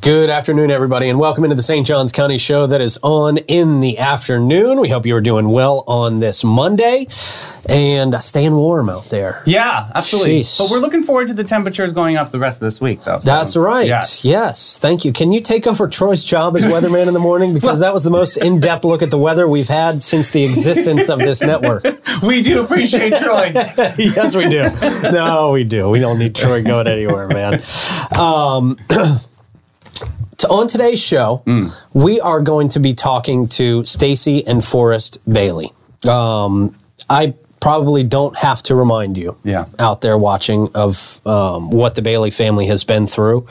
Good afternoon, everybody, and welcome into the St. Johns County Show that is on in the afternoon. We hope you are doing well on this Monday and staying warm out there. Yeah, absolutely. Jeez. But we're looking forward to the temperatures going up the rest of this week, though. so- That's right. Yes. Yes. Thank you. Can you take over Troy's job as weatherman in the morning? Because that was the most in depth look at the weather we've had since the existence of this network. We do appreciate Troy. yes, we do. No, we do. We don't need Troy going anywhere, man. Um, on today's show, we are going to be talking to Stacy and Forrest Bailey. Um, I probably don't have to remind you Yeah. out there watching of um, what the Bailey family has been through.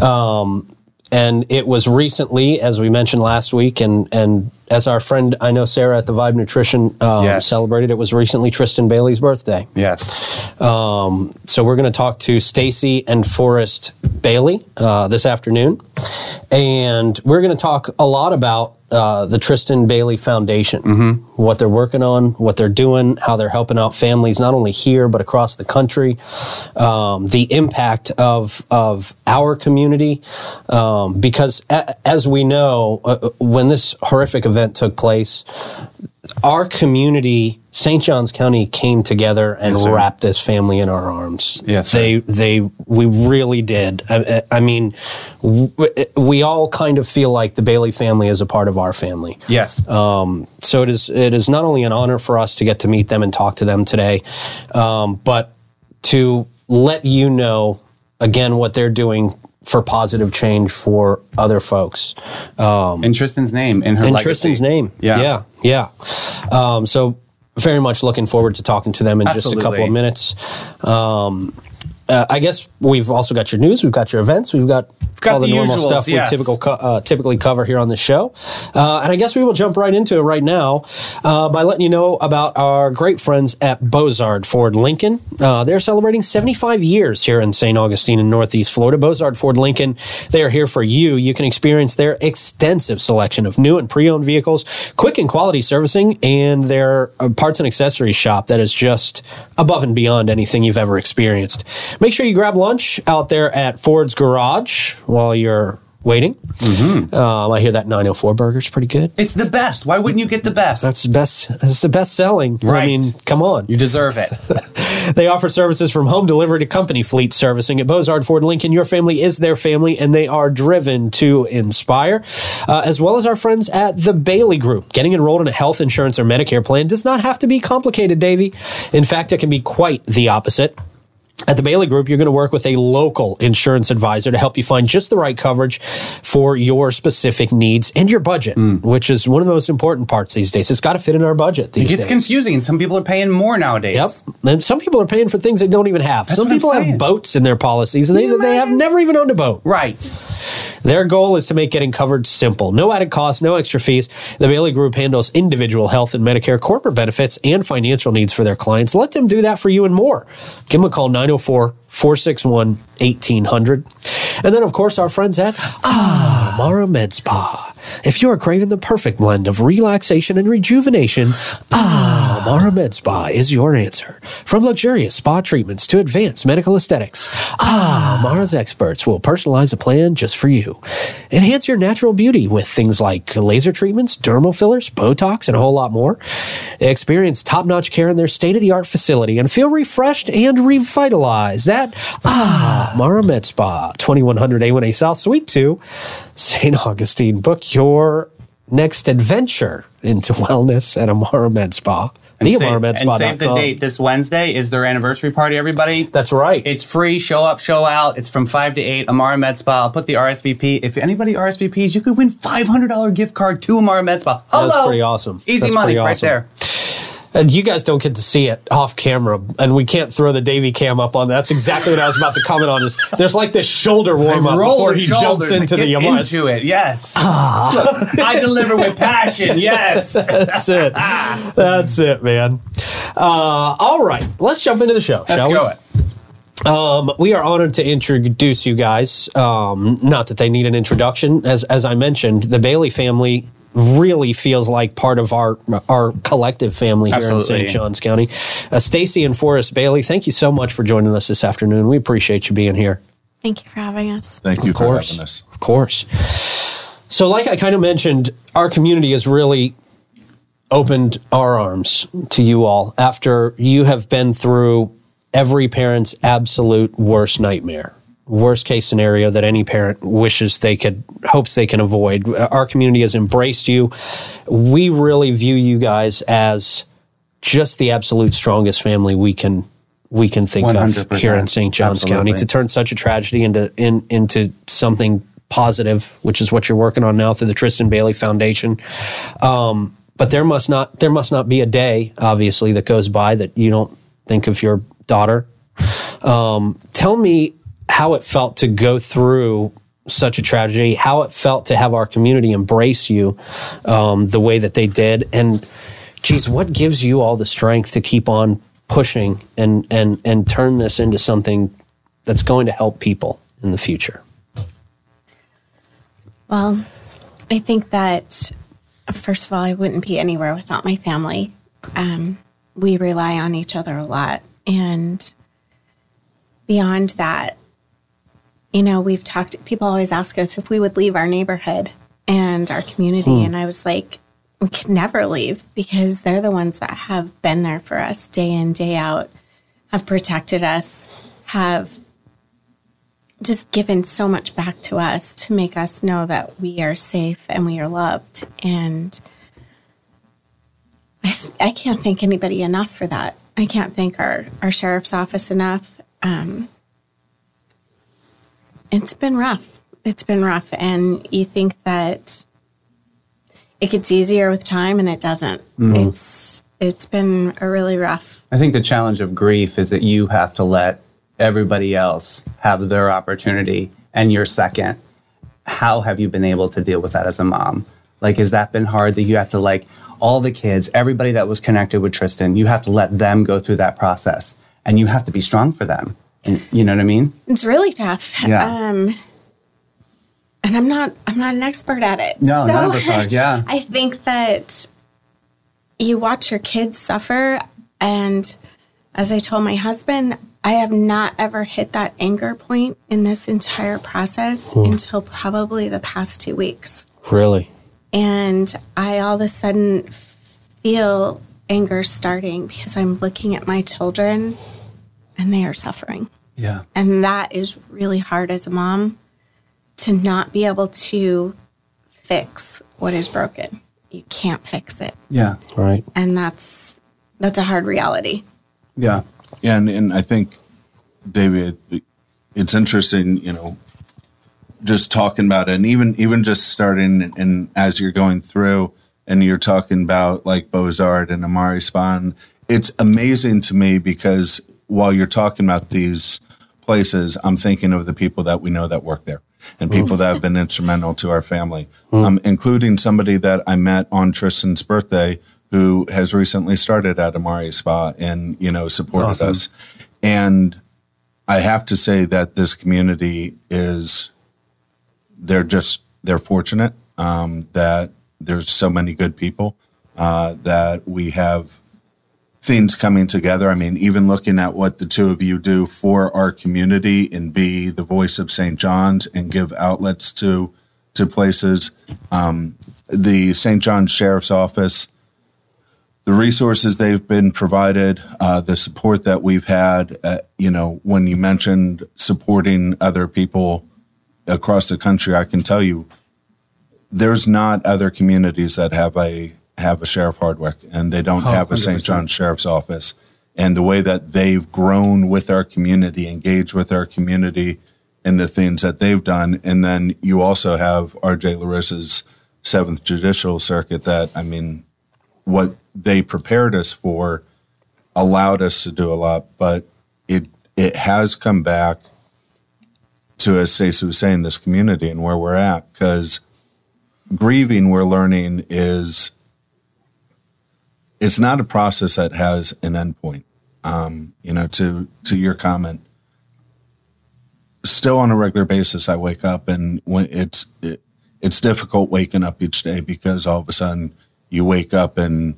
Um, and it was recently, as we mentioned last week, and and as our friend I know Sarah at the Vibe Nutrition um, Yes. celebrated, it was recently Tristyn Bailey's birthday. yes. Um, so we're going to talk to Stacy and Forrest Bailey uh, this afternoon, and we're going to talk a lot about uh, the Tristyn Bailey Foundation, what they're working on, what they're doing, how they're helping out families not only here but across the country, um, the impact of of our community, um, because a- as we know, uh, when this horrific event took place, our community, St. Johns County, came together and Yes, wrapped this family in our arms. Yes, sir. they they we really did. I, I mean, we all kind of feel like the Bailey family is a part of our family. Yes. Um, so it is it is not only an honor for us to get to meet them and talk to them today, um, but to let you know again what they're doing for positive change for other folks. Um, in Tristyn's name, in her in legacy. Tristyn's name. Yeah. yeah, yeah. Um, so very much looking forward to talking to them in just a couple of minutes. Um, uh, I guess we've also got your news, we've got your events, we've got, got all the, the normal usuals, stuff yes. we typical co- uh, typically cover here on the show. Uh, and I guess we will jump right into it right now uh, by letting you know about our great friends at Bozard Ford Lincoln. Uh, they're celebrating 75 years here in St. Augustine in Northeast Florida. Bozard Ford Lincoln, they are here for you. You can experience their extensive selection of new and pre-owned vehicles, quick and quality servicing, and their uh, parts and accessories shop that is just above and beyond anything you've ever experienced. Make sure you grab lunch out there at Ford's Garage while you're waiting. Um, I hear that 904 burger is pretty good. It's the best. Why wouldn't you get the best? That's the best. That's the best selling. Right. I mean, come on. you deserve it. They offer services from home delivery to company fleet servicing at Bozard Ford Lincoln. Your family is their family, and they are driven to inspire. Uh, as well as our friends at the Bailey Group. Getting enrolled in a health insurance or Medicare plan does not have to be complicated, Davey. In fact, it can be quite the opposite. At the Bailey Group, you're going to work with a local insurance advisor to help you find just the right coverage for your specific needs and your budget, mm. which is one of the most important parts these days. It's got to fit in our budget these It gets days. confusing, and some people are paying more nowadays. Yep. And some people are paying for things they don't even have. some people have boats in their policies and they, they have never even owned a boat. Right. Their goal is to make getting covered simple. No added cost, no extra fees. The Bailey Group handles individual health and Medicare corporate benefits and financial needs for their clients. Let them do that for you and more. Give them a call 904 461 1800. And then, of course, our friends at ah, Amara Med Spa. If you're craving the perfect blend of relaxation and rejuvenation, ah, Amara Med Spa is your answer. From luxurious spa treatments to advanced medical aesthetics, ah, Amara's experts will personalize a plan just for you. Enhance your natural beauty with things like laser treatments, dermal fillers, Botox, and a whole lot more. Experience top-notch care in their state-of-the-art facility and feel refreshed and revitalized at Amara Med Spa, 2100 A1A South, Suite 2, St. Augustine. Book your next adventure into wellness at Amara Med Spa. And The save, Amara Med and save the date. This Wednesday is their anniversary party, everybody. That's right. It's free. Show up, show out. It's from 5 to 8. Amara Med Spa. I'll put the RSVP. If anybody RSVPs, you could win $500 gift card to Amara Med Spa. Hello. That's pretty awesome. Easy That's money pretty right there. And you guys don't get to see it off camera, and we can't throw the Davy cam up on. That's exactly what I was about to comment on. Is there's like this shoulder warm up before he jumps into the Yamaha. into it. Yes. Ah. Look, I deliver with passion. Yes. That's it. That's it, man. Uh, all right, let's jump into the show. Let's shall go we? it. Um, we are honored to introduce you guys. Um, not that they need an introduction, as as I mentioned, the Bailey family really feels like part of our our collective family here in St. Johns County. Uh, Stacy and Forrest Bailey, thank you so much for joining us this afternoon. We appreciate you being here. Thank you for having us. Thank you Of for course. having us. Of course. So, like I kind of mentioned, our community has really opened our arms to you all after you have been through every parent's absolute worst nightmare. Worst case scenario that any parent wishes they could, hopes they can avoid. Our community has embraced you. We really view you guys as just the absolute strongest family we can we can think of 100%. here in St. Johns County to turn such a tragedy into in, into something positive, which is what you're working on now through the Tristyn Bailey Foundation. Um, but there must not there must not be a day, obviously, that goes by that you don't think of your daughter. Um, tell me how it felt to go through such a tragedy, how it felt to have our community embrace you um, the way that they did, and geez, what gives you all the strength to keep on pushing and and and turn this into something that's going to help people in the future? Well, I think that first of all, I wouldn't be anywhere without my family. Um, we rely on each other a lot, and beyond that, you know, we've talked. People always ask us if we would leave our neighborhood and our community, and I was like, we could never leave because they're the ones that have been there for us day in day out, have protected us, have just given so much back to us to make us know that we are safe and we are loved. And I, th- I can't thank anybody enough for that. I can't thank our, our sheriff's office enough. Um, it's been rough. It's been rough. And you think that it gets easier with time and it doesn't. Mm-hmm. It's it's been a really rough I think the challenge of grief is that you have to let everybody else have their opportunity and you're second. How have you been able to deal with that as a mom? Like, has that been hard that you have to, like, all the kids, everybody that was connected with Tristyn, you have to let them go through that process and you have to be strong for them. And, you know what I mean? It's really tough. Yeah. Um, and I'm not I'm not an expert at it. No, So, none of us are. Yeah. I think that you watch your kids suffer and as I told my husband, I have not ever hit that anger point in this entire process until probably the past 2 weeks. Really? And I all of a sudden feel anger starting because I'm looking at my children and they are suffering. Yeah. And that is really hard as a mom to not be able to fix what is broken. You can't fix it. Yeah. Right. And that's that's a hard reality. Yeah. Yeah, and, and I think, David, it's interesting, you know, just talking about it, and even even just starting and as you're going through, and you're talking about like Bozard and Amara Spawn, it's amazing to me because while you're talking about these places, I'm thinking of the people that we know that work there and people that have been instrumental to our family, um, including somebody that I met on Tristyn's birthday who has recently started at Amara Spa and you know supported awesome. us, and I have to say that this community is they're just they're fortunate um, that there's so many good people uh, that we have things coming together. I mean, even looking at what the two of you do for our community and be the voice of St. John's and give outlets to to places. Um, the St. John's Sheriff's Office, the resources they've been provided, uh, the support that we've had. Uh, you know, when you mentioned supporting other people across the country, I can tell you there's not other communities that have a have a sheriff Hardwick and they don't Oh, have a St. John Sheriff's Office. And the way that they've grown with our community, engaged with our community and the things that they've done. And then you also have RJ Larizza's Seventh Judicial Circuit that, I mean, what they prepared us for allowed us to do a lot, but it it has come back to, as Stacey was saying, this community and where we're at. Because grieving, we're learning, is it's not a process that has an endpoint. Um, you know, to to your comment, still on a regular basis, I wake up and when it's it, it's difficult waking up each day because all of a sudden you wake up and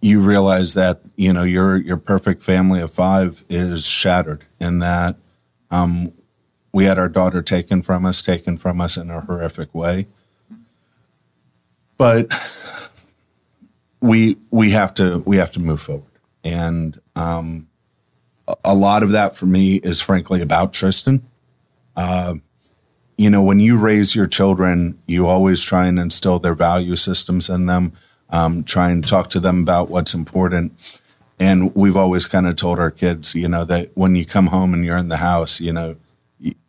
you realize that you know your your perfect family of five is shattered and that um, we had our daughter taken from us, taken from us in a horrific way. But we we have to we have to move forward, and um, a- lot of that for me is frankly about Tristyn. Uh, you know, when you raise your children, you always try and instill their value systems in them, um, try and talk to them about what's important. And we've always kind of told our kids, you know, that when you come home and you're in the house, you know,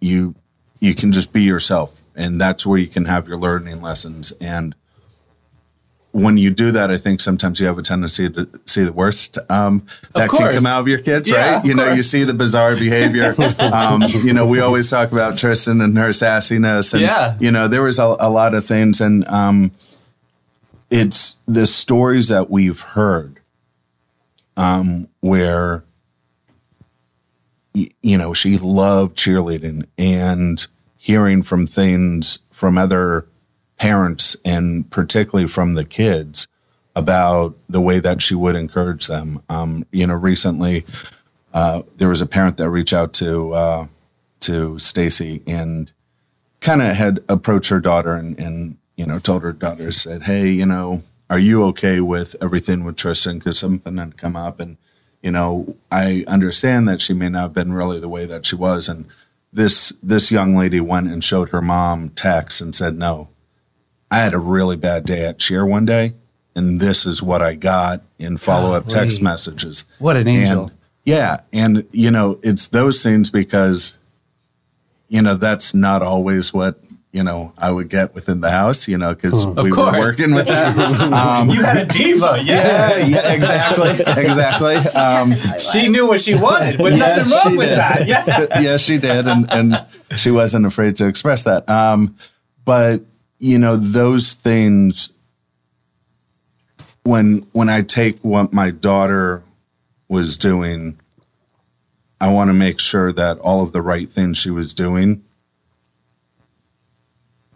you you can just be yourself, and that's where you can have your learning lessons. And when you do that, I think sometimes you have a tendency to see the worst um, that can come out of your kids, Yeah, right? You know, you see the bizarre behavior. um, you know, we always talk about Tristyn and her sassiness, and Yeah. you know, there was a, a lot of things, and um, it's the stories that we've heard um, where you know she loved cheerleading and hearing from things from other parents and particularly from the kids about the way that she would encourage them. Um, you know, recently uh, there was a parent that reached out to uh, to Stacy and kind of had approached her daughter and, and you know told her daughter said, "Hey, you know, are you okay with everything with Tristyn? Because something had come up, and you know, I understand that she may not have been really the way that she was." And this this young lady went and showed her mom texts and said, "No, I had a really bad day at cheer one day, and this is what I got in follow up text messages." What an angel. And, yeah, and you know, it's those things because you know that's not always what you know I would get within the house, you know, because we were working with that. Um, you had a diva, yeah. yeah, yeah, exactly, exactly. Um, She knew what she wanted. With Yes, nothing wrong she with did. that. Yeah. yes, she did, and and she wasn't afraid to express that. Um, but you know, those things. When when I take what my daughter was doing, I want to make sure that all of the right things she was doing.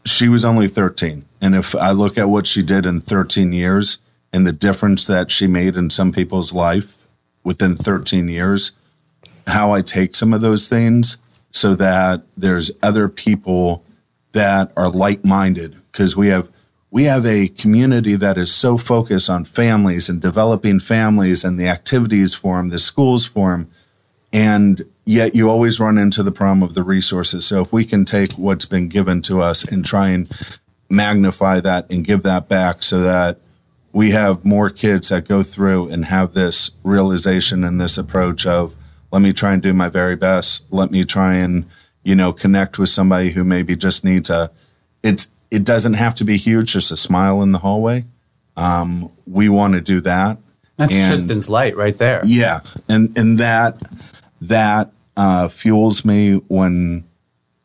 She was only 13. And if I look at what she did in 13 years and the difference that she made in some people's life within 13 years, how I take some of those things so that there's other people that are like-minded because we have we have a community that is so focused on families and developing families and the activities for them, the schools for them, and yet you always run into the problem of the resources. So if we can take what's been given to us and try and magnify that and give that back so that we have more kids that go through and have this realization and this approach of let me try and do my very best let me try and you know connect with somebody who maybe just needs a it's it doesn't have to be huge just a smile in the hallway um, we want to do that That's And- Tristyn's light right there. yeah, and and that that uh, fuels me when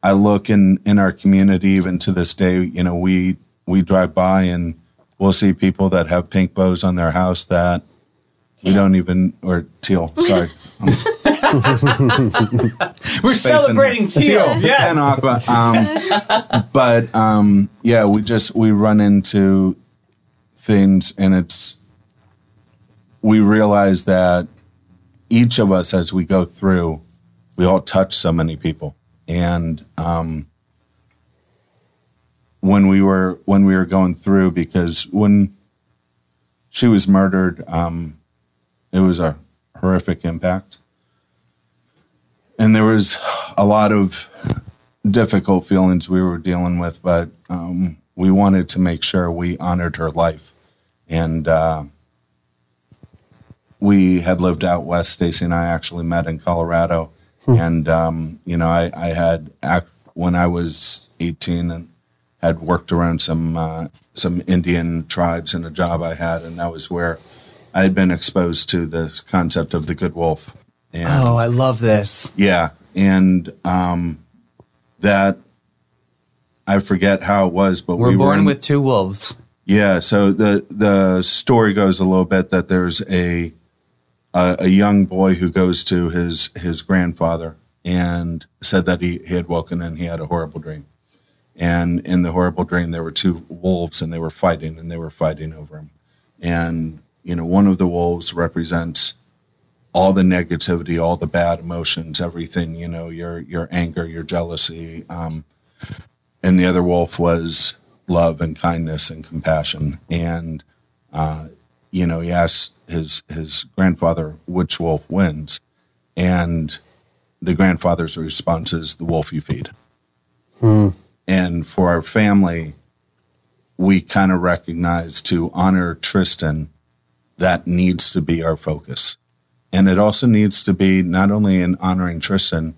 I look in in our community. Even to this day, you know, we we drive by and we'll see people that have pink bows on their house that we don't even or teal. Sorry, We're celebrating teal. and Yes. aqua. Um, but um, yeah, we just we run into things, and it's we realize that each of us, as we go through, we all touch so many people, and um, when we were when we were going through, because when she was murdered, um, it was a horrific impact and there was a lot of difficult feelings we were dealing with, but um, we wanted to make sure we honored her life. And uh, we had lived out west. Stacy and I actually met in Colorado, and um, you know, I, I had when I was eighteen and had worked around some uh, some Indian tribes in a job I had, and that was where I had been exposed to the concept of the good wolf. And Oh, I love this. yeah, and um, that I forget how it was, but We're we were born in- with two wolves. yeah. So the the story goes a little bit that there's a a, a young boy who goes to his his grandfather and said that he, he had woken and he had a horrible dream, and in the horrible dream there were two wolves and they were fighting and they were fighting over him, and you know one of the wolves represents all the negativity, all the bad emotions, everything, you know, your your anger, your jealousy. Um, and the other wolf was love and kindness and compassion. And uh, you know, he asked his his grandfather which wolf wins, and the grandfather's response is the wolf you feed. Hmm. And for our family, we kind of recognize to honor Tristyn, that needs to be our focus. And it also needs to be not only in honoring Tristyn,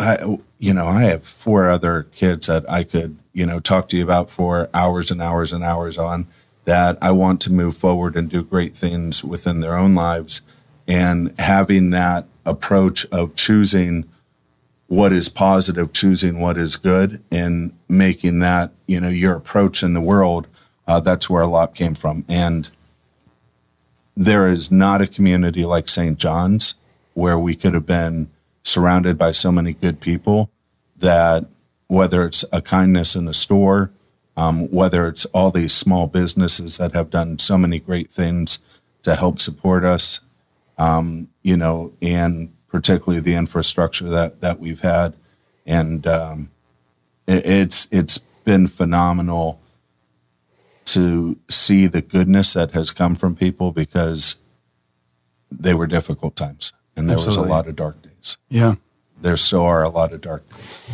I, you know, I have four other kids that I could, you know, talk to you about for hours and hours and hours on that I want to move forward and do great things within their own lives. And having that approach of choosing what is positive, choosing what is good, and making that, you know, your approach in the world, uh, that's where a lot came from. And there is not a community like St. John's where we could have been surrounded by so many good people that whether it's a kindness in the store, um, whether it's all these small businesses that have done so many great things to help support us, um, you know, and particularly the infrastructure that that we've had, and um, it, it's it's been phenomenal to see the goodness that has come from people because they were difficult times and there Absolutely. was a lot of dark days. Yeah. There still are a lot of dark days.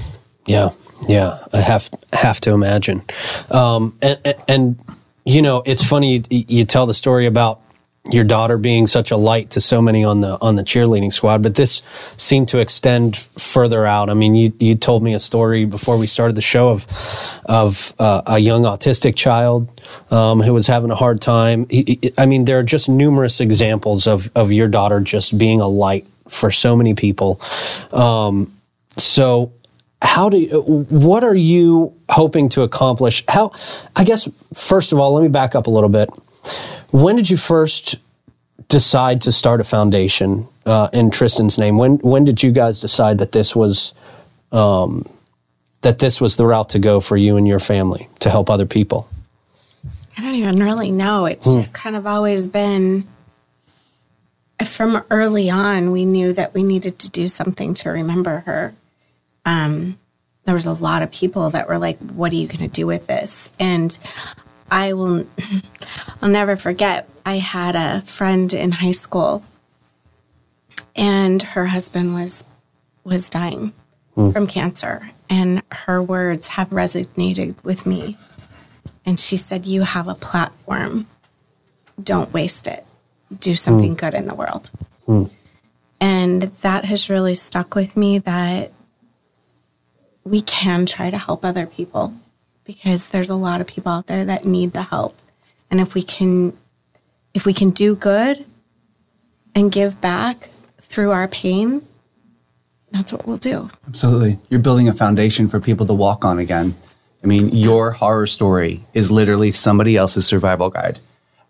Yeah, yeah, I have have to imagine. Um, and, and, and you know, it's funny you, you tell the story about your daughter being such a light to so many on the on the cheerleading squad, but this seemed to extend further out. I mean, you you told me a story before we started the show of of uh, a young autistic child um, who was having a hard time. I mean, there are just numerous examples of of your daughter just being a light for so many people. Um, so how do what are you hoping to accomplish how i guess first of all let me back up a little bit when did you first decide to start a foundation uh, in tristyn's name when when did you guys decide that this was um, that this was the route to go for you and your family to help other people I don't even really know. It's just kind of always been from early on, we knew that we needed to do something to remember her. Um, there was a lot of people that were like, "What are you going to do with this?" And I will, I'll never forget. I had a friend in high school, and her husband was was dying hmm. from cancer, and her words have resonated with me. And she said, "You have a platform. Don't waste it. Do hmm. something good in the world." Hmm. And that has really stuck with me. That we can try to help other people because there's a lot of people out there that need the help. And if we can if we can do good and give back through our pain, that's what we'll do. Absolutely. You're building a foundation for people to walk on again. I mean, your horror story is literally somebody else's survival guide.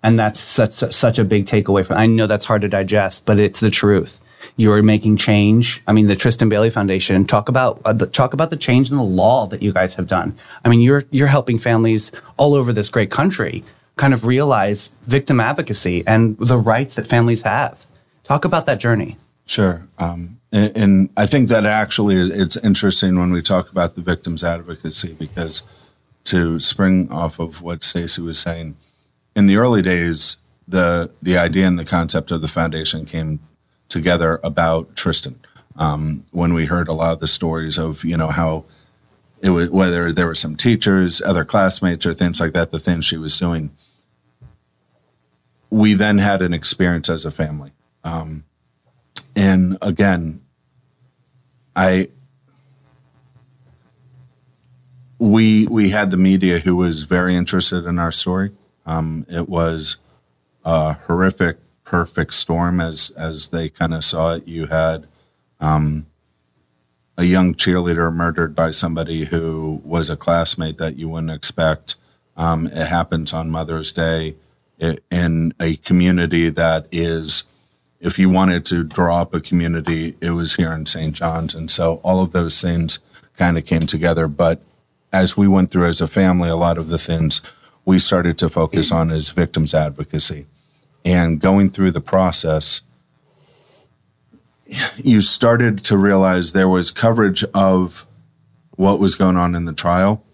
And that's such, such a big takeaway from I know that's hard to digest, but it's the truth. You're making change. I mean, the Tristyn Bailey Foundation. Talk about uh, the, talk about the change in the law that you guys have done. I mean, you're you're helping families all over this great country kind of realize victim advocacy and the rights that families have. Talk about that journey. Sure. Um, and, and I think that actually it's interesting when we talk about the victims advocacy because to spring off of what Stacy was saying, in the early days, the the idea and the concept of the foundation came together about Tristyn. Um, when we heard a lot of the stories of you know how it was whether there were some teachers, other classmates, or things like that, the things she was doing. We then had an experience as a family and again i we we had the media who was very interested in our story um, it was a horrific perfect storm as as they kind of saw it you had um, a young cheerleader murdered by somebody who was a classmate that you wouldn't expect um, it happens on mother's day in a community that is if you wanted to draw up a community, it was here in St. John's. And so all of those things kind of came together. But as we went through as a family, a lot of the things we started to focus on is victims advocacy. And going through the process, you started to realize there was coverage of what was going on in the trial,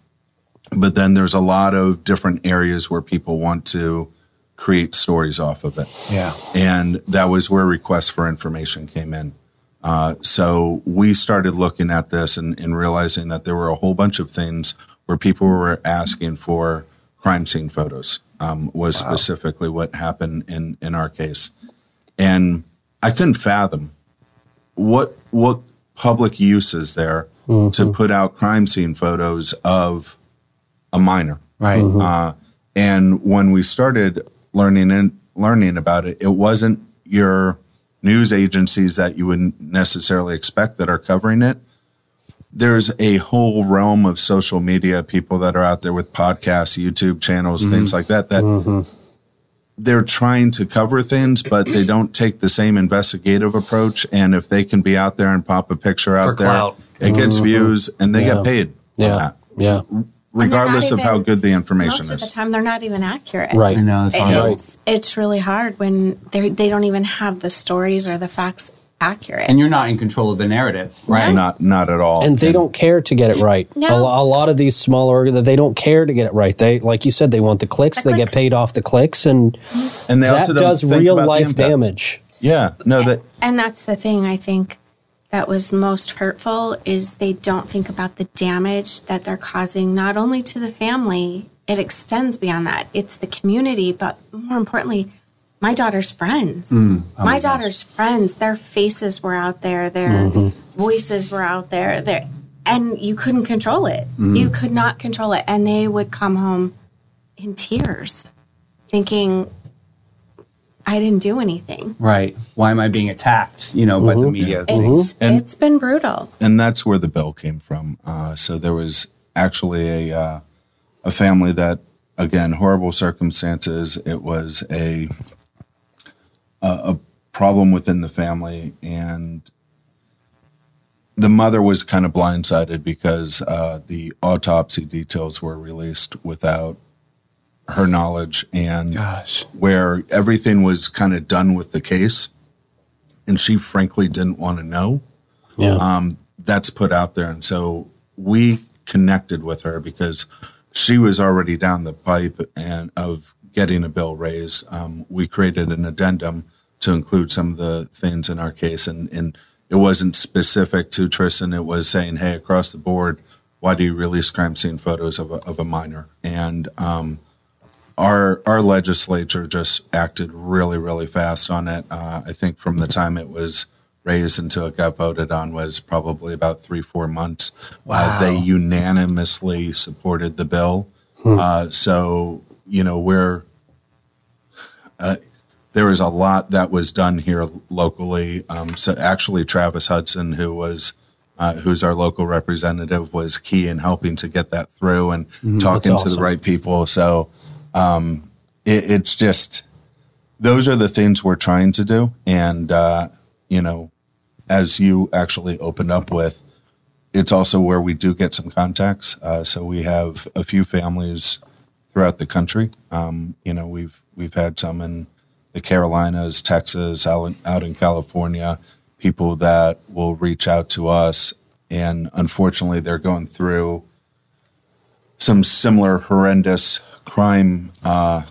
but then there's a lot of different areas where people want to create stories off of it. Yeah. And that was where requests for information came in. Uh, so we started looking at this and, and realizing that there were a whole bunch of things where people were asking for crime scene photos, um, was specifically what happened in, in our case. And I couldn't fathom what what public use is there to put out crime scene photos of a minor Right. uh, and when we started learning and learning about it, it wasn't your news agencies that you wouldn't necessarily expect that are covering it. There's a whole realm of social media people that are out there with podcasts, YouTube channels, things mm-hmm. like that. That mm-hmm. they're trying to cover things, but they don't take the same investigative approach. And if they can be out there and pop a picture out For there, clout. it gets mm-hmm. views, and they Yeah. get paid. Yeah. that, Yeah. regardless And of they're how good the information Most of the time, they're not even accurate. Right. I know. It's hard. It's, it's really hard when they they don't even have the stories or the facts accurate. And you're not in control of the narrative, right? Not not at all. and they don't care to get it right. No. A, a lot of these smaller, that they don't care to get it right. They, like you said, they want the clicks. The they get paid off the clicks, and and they that also don't does think real about the life damage. Yeah, no, that and that's the thing I think that was most hurtful is they don't think about the damage that they're causing not only to the family, it extends beyond that. It's the community, but more importantly, my daughter's friends. Mm, oh my daughter's friends, their faces were out there, their mm-hmm. voices were out there, there and you couldn't control it. Mm-hmm. You could not control it and they would come home in tears thinking I didn't do anything. Right. Why am I being attacked? You know, by the mm-hmm. media. It's And- it's been brutal. and that's where the bill came from. Uh, so there was actually a uh, a family that, again, horrible circumstances. It was a a, a problem within the family, and the mother was kind of blindsided because uh, the autopsy details were released without her knowledge and Gosh. where everything was kind of done with the case and she frankly didn't want to know Yeah. um, that's put out there. And so we connected with her because she was already down the pipe and of getting a bill raised. Um, we created an addendum to include some of the things in our case, and, and it wasn't specific to Tristyn. It was saying, "Hey, across the board, why do you release crime scene photos of a, of a minor?" And um, our our legislature just acted really really fast on it. Uh, I think from the time it was raised until it got voted on was probably about three four months. Uh, they unanimously supported the bill. Uh, so you know we're. There was a lot that was done here locally. Um, so actually, Travis Hudson, who was uh, who's our local representative, was key in helping to get that through and talking to the right people. So um, it, it's just those are the things we're trying to do, and uh, you know, as you actually opened up with, it's also where we do get some contacts. Uh, so we have a few families throughout the country. Um, you know, we've we've had some in the Carolinas, Texas, out in, out in California. People that will reach out to us, and unfortunately, they're going through some similar horrendous crime, uh,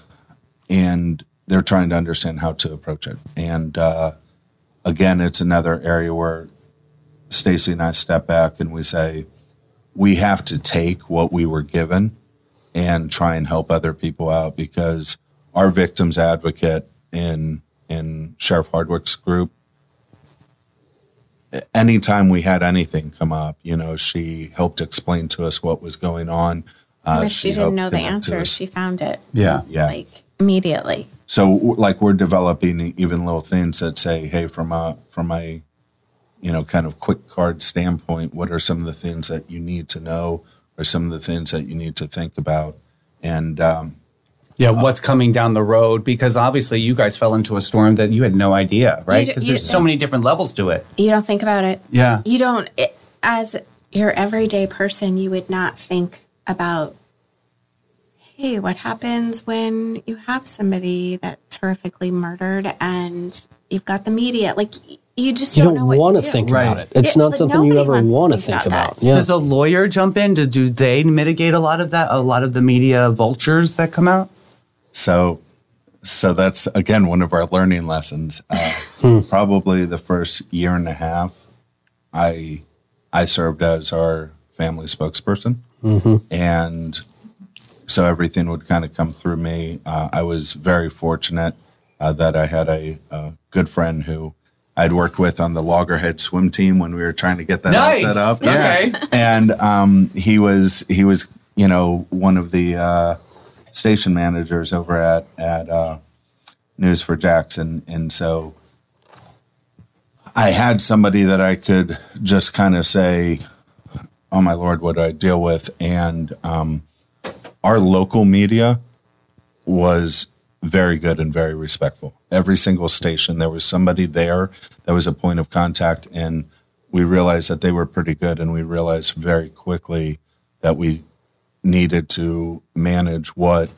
and they're trying to understand how to approach it. And uh, again, it's another area where Stacy and I step back and we say, we have to take what we were given and try and help other people out because our victims advocate in in Sheriff Hardwick's group, anytime we had anything come up, you know, she helped explain to us what was going on. Uh, If she, didn't know the connect to answer, she found it Yeah. yeah. like immediately. So like we're developing even little things that say, hey, from a from a you know kind of quick card standpoint, what are some of the things that you need to know, or some of the things that you need to think about, and um, Yeah. What's coming down the road? Because obviously you guys fell into a storm that you had no idea, right? Because there's so many different levels to it. You don't think about it. Yeah. You don't, it, as your everyday person, you would not think about, hey, what happens when you have somebody that's horrifically murdered and you've got the media? Like, you just You don't, don't want to do. think Right. about it. It's Yeah, not something you ever want to think think about about. Yeah. Does a lawyer jump in? Do, do they mitigate a lot of that? A lot of the media vultures that come out? So, so that's again one of our learning lessons. Uh, Hmm. Probably the first year and a half, I I served as our family spokesperson, Mm-hmm. and so everything would kind of come through me. Uh, I was very fortunate uh, that I had a, a good friend who I'd worked with on the Loggerhead swim team when we were trying to get that Nice. all set up. Okay. and um, he was he was you know one of the uh, station managers over at at uh, News4Jax, and so I had somebody that I could just kind of say, "Oh my lord, what do I deal with?" And um, our local media was very good and very respectful. Every single station, there was somebody there that was a point of contact, and we realized that they were pretty good, and we realized very quickly that we needed to manage what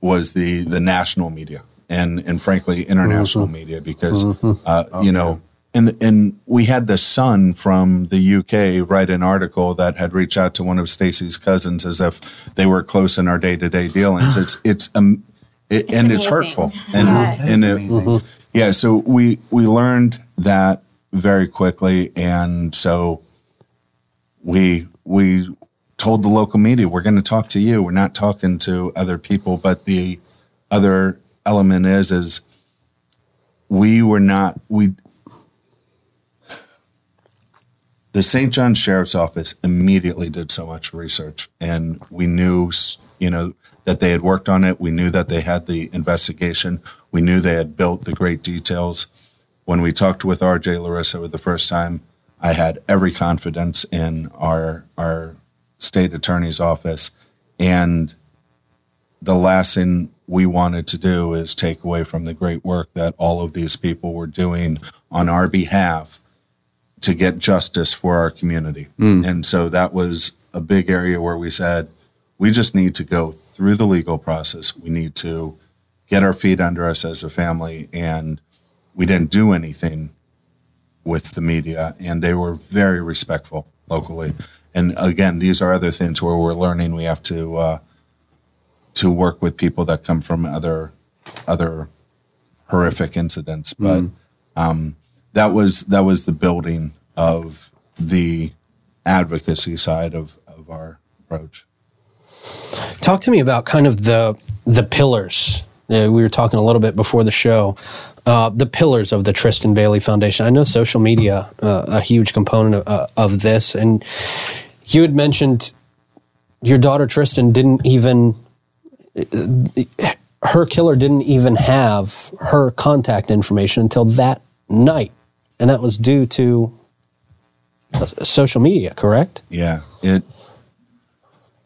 was the the national media and and frankly international media because uh, you know and and we had the Sun from the UK write an article that had reached out to one of Stacy's cousins as if they were close in our day to day dealings. It's it's um it, and it's hurtful and Yeah. and it, amazing. yeah. So we we learned that very quickly, and so we we told the local media we're going to talk to you. We're not talking to other people. But the other element is is we were not we. The St. John Sheriff's Office immediately did so much research, and we knew, you know, that they had worked on it. We knew that they had the investigation. We knew they had built the great details. When we talked with RJ Larizza the first time, I had every confidence in our our state attorney's office, and the last thing we wanted to do is take away from the great work that all of these people were doing on our behalf to get justice for our community. Hmm. And so that was a big area where we said, we just need to go through the legal process. We need to get our feet under us as a family. And we didn't do anything with the media, and they were very respectful locally. And again, these are other things where we're learning we have to uh, to work with people that come from other other horrific incidents. But um, that was that was the building of the advocacy side of, of our approach. Talk to me about kind of the the pillars. Uh, we were talking a little bit before the show. Uh, the pillars of the Tristyn Bailey Foundation. I know social media uh, a huge component of, uh, of this, and you had mentioned your daughter Tristyn didn't even her killer didn't even have her contact information until that night, and that was due to uh, social media. Correct? Yeah, it.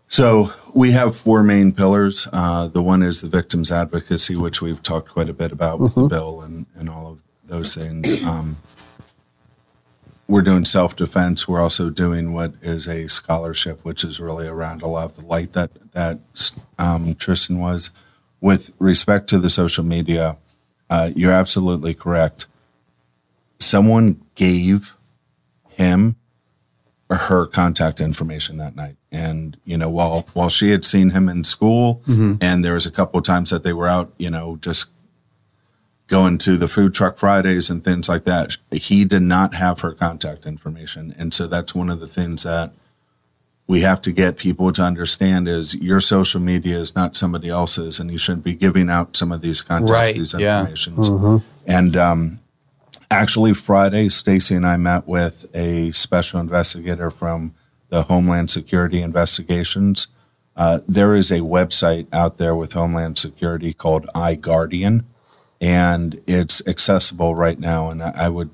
So we have four main pillars. Uh, the one is the victims advocacy, which we've talked quite a bit about with the bill and, and all of those things. Um, we're doing self defense. We're also doing what is a scholarship, which is really around a lot of the light that that um, Tristyn was. With respect to the social media, uh, you're absolutely correct. Someone gave him or her contact information that night. And you know, while while she had seen him in school, and there was a couple of times that they were out, you know, just going to the food truck Fridays and things like that, he did not have her contact information, and so that's one of the things that we have to get people to understand is your social media is not somebody else's, and you shouldn't be giving out some of these contacts, Right, these yeah. informations. And um, actually Friday, Stacy and I met with a special investigator from the Homeland Security Investigations. Uh, there is a website out there with Homeland Security called iGuardian, and it's accessible right now. And I, would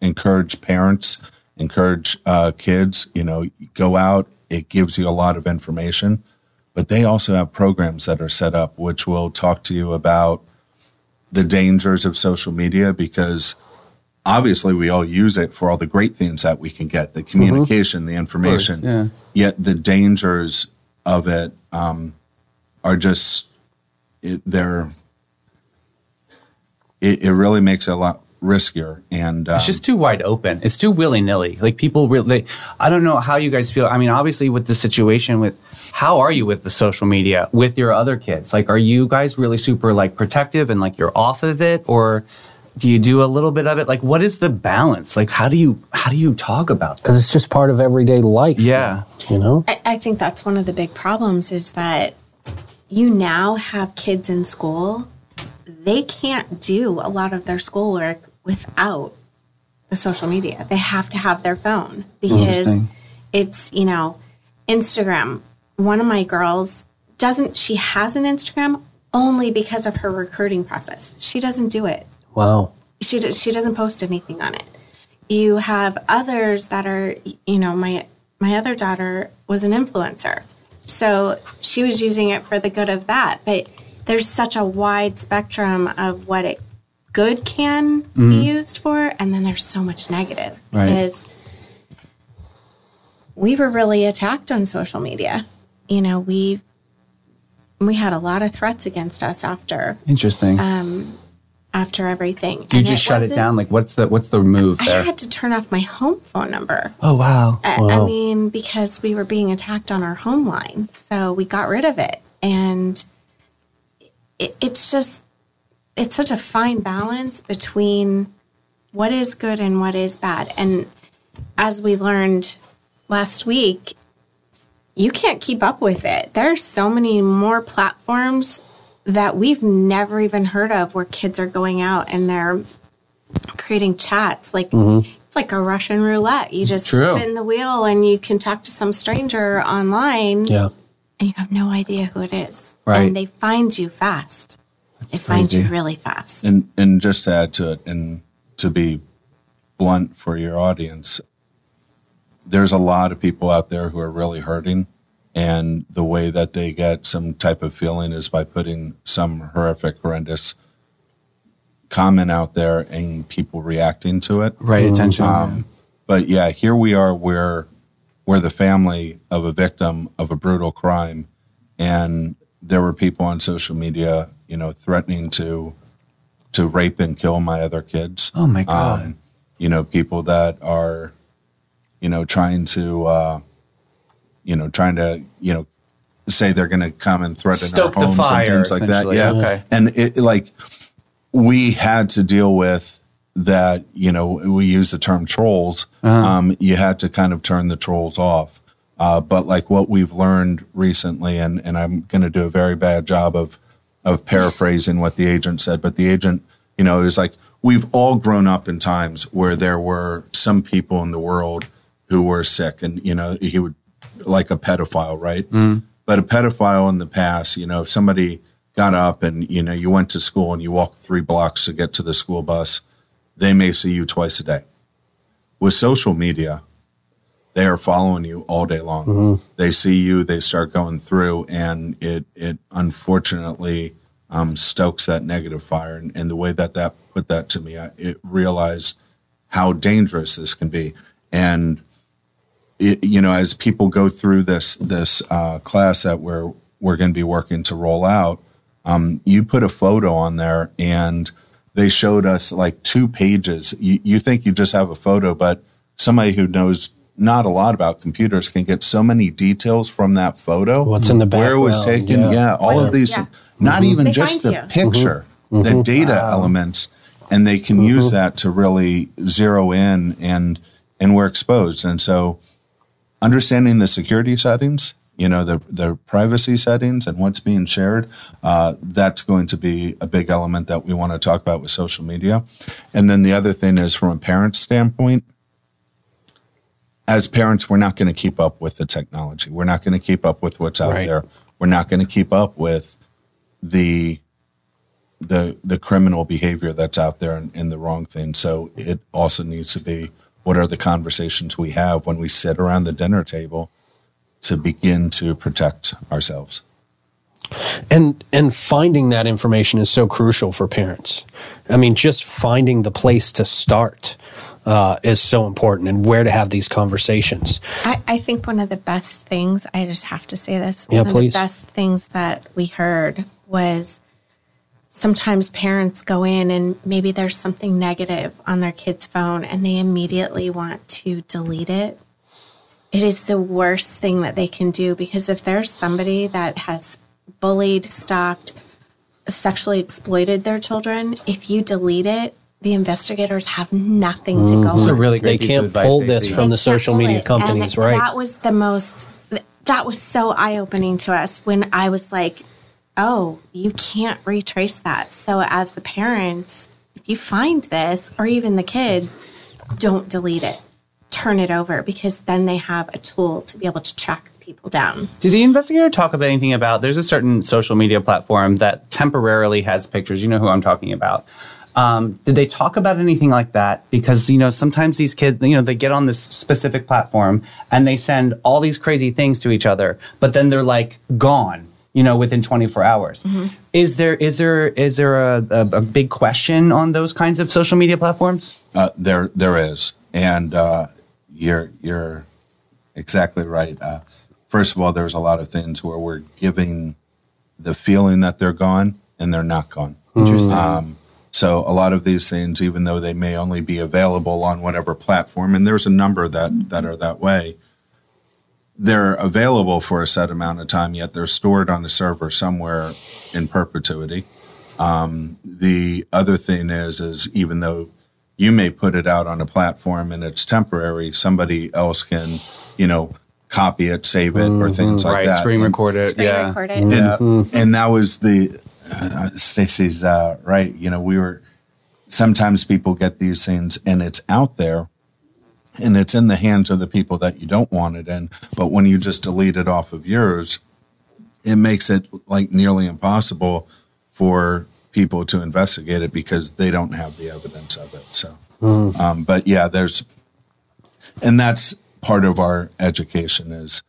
encourage parents, encourage uh, kids, you know, go out. It gives you a lot of information, but they also have programs that are set up which will talk to you about the dangers of social media because obviously we all use it for all the great things that we can get the communication the information yeah. yet the dangers of it um, are just it, they're it, it really makes it a lot riskier. And um, It's just too wide open. It's too willy nilly. Like people really, I don't know how you guys feel. I mean, obviously, with the situation with how are you with the social media with your other kids? Like, are you guys really super like protective and like you're off of it, or do you do a little bit of it? Like, what is the balance? Like, how do you how do you talk about that? because it's just part of everyday life. Yeah. you know. I, I think that's one of the big problems is that you now have kids in school. They can't do a lot of their schoolwork without the social media. They have to have their phone because it's, you know, Instagram. One of my girls doesn't, she has an Instagram only because of her recruiting process. She doesn't do it Wow. she does, she doesn't post anything on it. You have others that are, you know, my my other daughter was an influencer, so she was using it for the good of that. But there's such a wide spectrum of what it good can be mm-hmm. used for, and then there's so much negative Right. because we were really attacked on social media. You know, we we had a lot of threats against us after Interesting. Um, after everything. you And just shut it down? Like, what's the what's the move I there? had to turn off my home phone number. oh wow. I, Wow. I mean, because we were being attacked on our home line. So we got rid of it. And it, it's just, it's such a fine balance between what is good and what is bad. And as we learned last week, you can't keep up with it. There are so many more platforms that we've never even heard of where kids are going out and they're creating chats. Like mm-hmm. it's like a Russian roulette. You just True. spin the wheel and you can talk to some stranger online Yeah. And you have no idea who it is. Right. And they find you fast. they find you really fast. and and just to add to it, and to be blunt for your audience, there's a lot of people out there who are really hurting, and the way that they get some type of feeling is by putting some horrific, horrendous comment out there and people reacting to it. right attention. Um, but yeah, here we are where we're the family of a victim of a brutal crime, and there were people on social media, you know, threatening to to rape and kill my other kids. oh my god. Um, you know, people that are, you know, trying to, uh, you know, trying to, you know, say they're going to come and threaten Stoke our homes fire, and things like that. Yeah. Okay. And it like we had to deal with that. You know, we use the term trolls. Uh-huh. Um, you had to kind of turn the trolls off. Uh, but like what we've learned recently, and and I'm going to do a very bad job of of paraphrasing what the agent said, but the agent, you know, is like we've all grown up in times where there were some people in the world who were sick, and you know, he would like a pedophile, right? But a pedophile in the past, you know, if somebody got up and you know you went to school and you walked three blocks to get to the school bus, they may see you twice a day. With social media, they are following you all day long. They see you, they start going through, and it it unfortunately um, stokes that negative fire. And, and the way that that put that to me, I, it realized how dangerous this can be. And it, you know, as people go through this this uh, class that we're we're going to be working to roll out, um, you put a photo on there, and they showed us like two pages. You, you think you just have a photo, but somebody who knows not a lot about computers can get so many details from that photo. What's in the back Where it was taken, yeah. yeah, all What- of these, yeah. not mm-hmm. even They just find the you. picture, mm-hmm. the mm-hmm. data elements, and they can use that to really zero in and and we're exposed. And so, understanding the security settings, you know, the the privacy settings and what's being shared, uh, that's going to be a big element that we want to talk about with social media. And then the other thing is from a parent standpoint. As parents, we're not going to keep up with the technology. We're not going to keep up with what's out Right. there. We're not going to keep up with the the the criminal behavior that's out there and, and the wrong thing. So it also needs to be what are the conversations we have when we sit around the dinner table to begin to protect ourselves. and and finding that information is so crucial for parents i mean just finding the place to start uh, is so important and where to have these conversations I, I think one of the best things, I just have to say this. Yeah, one please. of the best things that we heard was sometimes parents go in and maybe there's something negative on their kid's phone and they immediately want to delete it. It is the worst thing that they can do because if there's somebody that has bullied, stalked, sexually exploited their children, if you delete it, the investigators have nothing to go mm-hmm. It's a really They great piece of can't pull this Stacy. from the They can't social media it. companies, And right? That was the most. That was so eye opening to us when I was like, "Oh, you can't retrace that." So as the parents, if you find this, or even the kids, don't delete it. Turn it over because then they have a tool to be able to track people down. Did the investigator talk about anything about? There's a certain social media platform that temporarily has pictures. You know who I'm talking about. Um, did they talk about anything like that? Because you know sometimes these kids, you know, they get on this specific platform and they send all these crazy things to each other, but then they're like gone. You know, within 24 hours. Is there is there is there a, a, a big question on those kinds of social media platforms? Uh, there, there is, and uh, you're you're exactly right. Uh, first of all, there's a lot of things where we're giving the feeling that they're gone, and they're not gone. Interesting. Um, so a lot of these things, even though they may only be available on whatever platform, and there's a number that that are that way, they're available for a set amount of time. Yet they're stored on a server somewhere in perpetuity. Um, the other thing is, is even though you may put it out on a platform and it's temporary, somebody else can, you know, copy it, save it, or things like right, that. screen And- record it. Screen yeah. record it. and, Yeah. and that was the uh, Stacy's uh, right. You know, we were sometimes people get these things and it's out there and it's in the hands of the people that you don't want it in. But when you just delete it off of yours, it makes it like nearly impossible for people to investigate it because they don't have the evidence of it. So, um, but yeah, there's, and that's part of our education is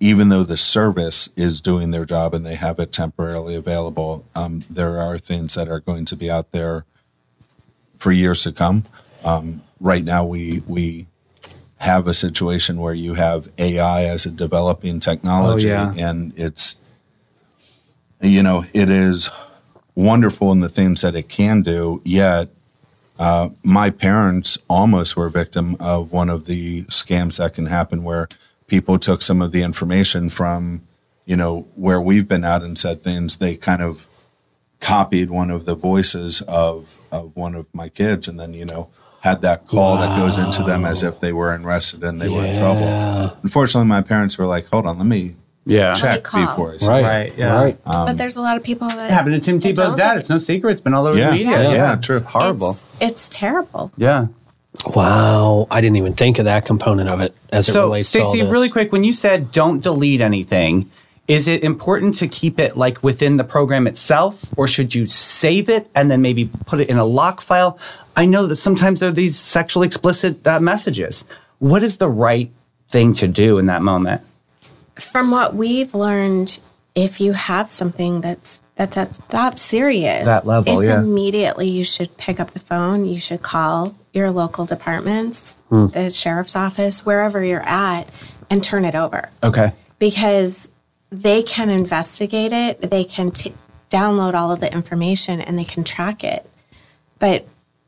even though the service is doing their job and they have it temporarily available, um, there are things that are going to be out there for years to come. Um, right now, we we have a situation where you have AI as a developing technology, Oh, yeah. and it's you know it is wonderful in the things that it can do. Yet, uh, my parents almost were a victim of one of the scams that can happen where people took some of the information from you know where we've been at and said things they kind of copied one of the voices of of one of my kids and then you know had that call that goes into them as if they were arrested and they were in trouble unfortunately my parents were like hold on let me Yeah. check call. before I say Right. Right, yeah. Right. but there's a lot of people that It happened to Tim Tebow's dad. It's no secret. It's been all over Yeah. the media. Yeah. Yeah, Yeah, true. It's horrible. It's, it's terrible. yeah. Wow. I didn't even think of that component of it as it So, relates to all Stacy, this. really quick, when you said don't delete anything, is it important to keep it like within the program itself, or should you save it and then maybe put it in a lock file? I know that sometimes there are these sexually explicit uh, messages. What is the right thing to do in that moment? From what we've learned, if you have something that's that's that's that serious, That level, it's yeah. immediately you should pick up the phone. You should call your local departments, Hmm. the sheriff's office, wherever you're at, and turn it over Okay. because they can investigate it. They can t- download all of the information and they can track it. But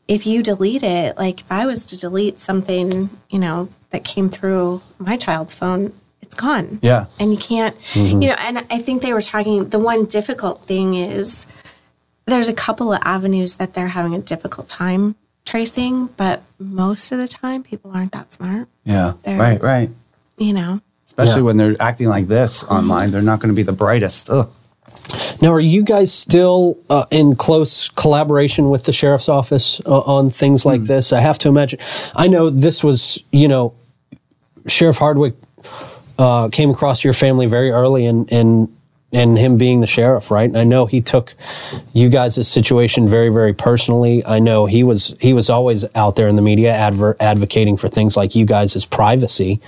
if you delete it, like if I was to delete something, you know, that came through my child's phone, it's gone. Yeah. And you can't, you know, and I think they were talking, the one difficult thing is there's a couple of avenues that they're having a difficult time tracing, but most of the time people aren't that smart, Yeah. There. Right. Right. you know. Especially Yeah. when they're acting like this online, they're not going to be the brightest. Ugh. Now, are you guys still uh, in close collaboration with the sheriff's office uh, on things like this? I have to imagine. I know this was, you know, Sheriff Hardwick uh, came across your family very early and in in him being the sheriff, right? And I know he took you guys' situation very, very personally. I know he was he was always out there in the media adver- advocating for things like you guys' privacy.